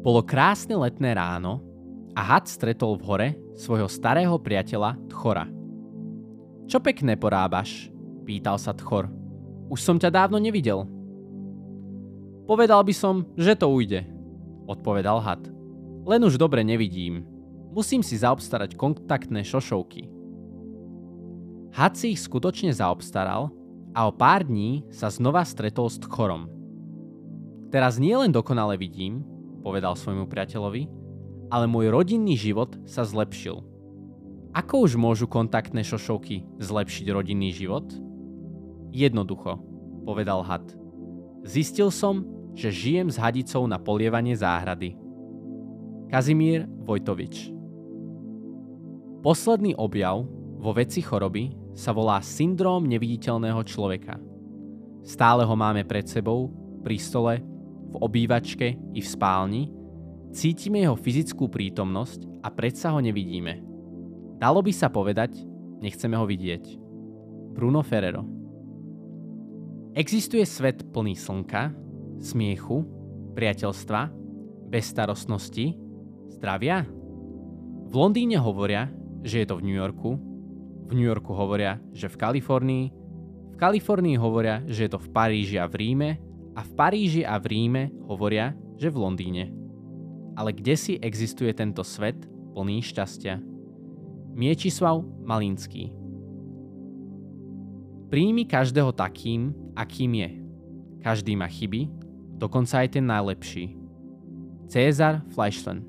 Bolo krásne letné ráno a had stretol v hore svojho starého priateľa Tchora. Čo pekné porábaš? Pýtal sa Tchor. Už som ťa dávno nevidel. Povedal by som, že to ujde, odpovedal had. Len už dobre nevidím. Musím si zaobstarať kontaktné šošovky. Had si ich skutočne zaobstaral a o pár dní sa znova stretol s Tchorom. Teraz nie len dokonale vidím, povedal svojmu priateľovi, ale môj rodinný život sa zlepšil. Ako už môžu kontaktné šošovky zlepšiť rodinný život? Jednoducho, povedal had. Zistil som, že žijem s hadicou na polievanie záhrady. Kazimír Vojtovič Posledný objav vo veci choroby sa volá syndróm neviditeľného človeka. Stále ho máme pred sebou, pri stole, v obývačke i v spálni, cítime jeho fyzickú prítomnosť a predsa ho nevidíme. Dalo by sa povedať, nechceme ho vidieť. Bruno Ferrero Existuje svet plný slnka, smiechu, priateľstva, bezstarostnosti, zdravia? V Londýne hovoria, že je to v New Yorku, v New Yorku hovoria, že v Kalifornii, v Kalifornii hovoria, že je to v Paríži a v Ríme a v Paríži a v Ríme hovoria, že v Londýne. Ale kde si existuje tento svet plný šťastia? Miečislav Malinský Príjmi každého takým, akým je. Každý má chyby, dokonca aj ten najlepší. Cezar Fleischmann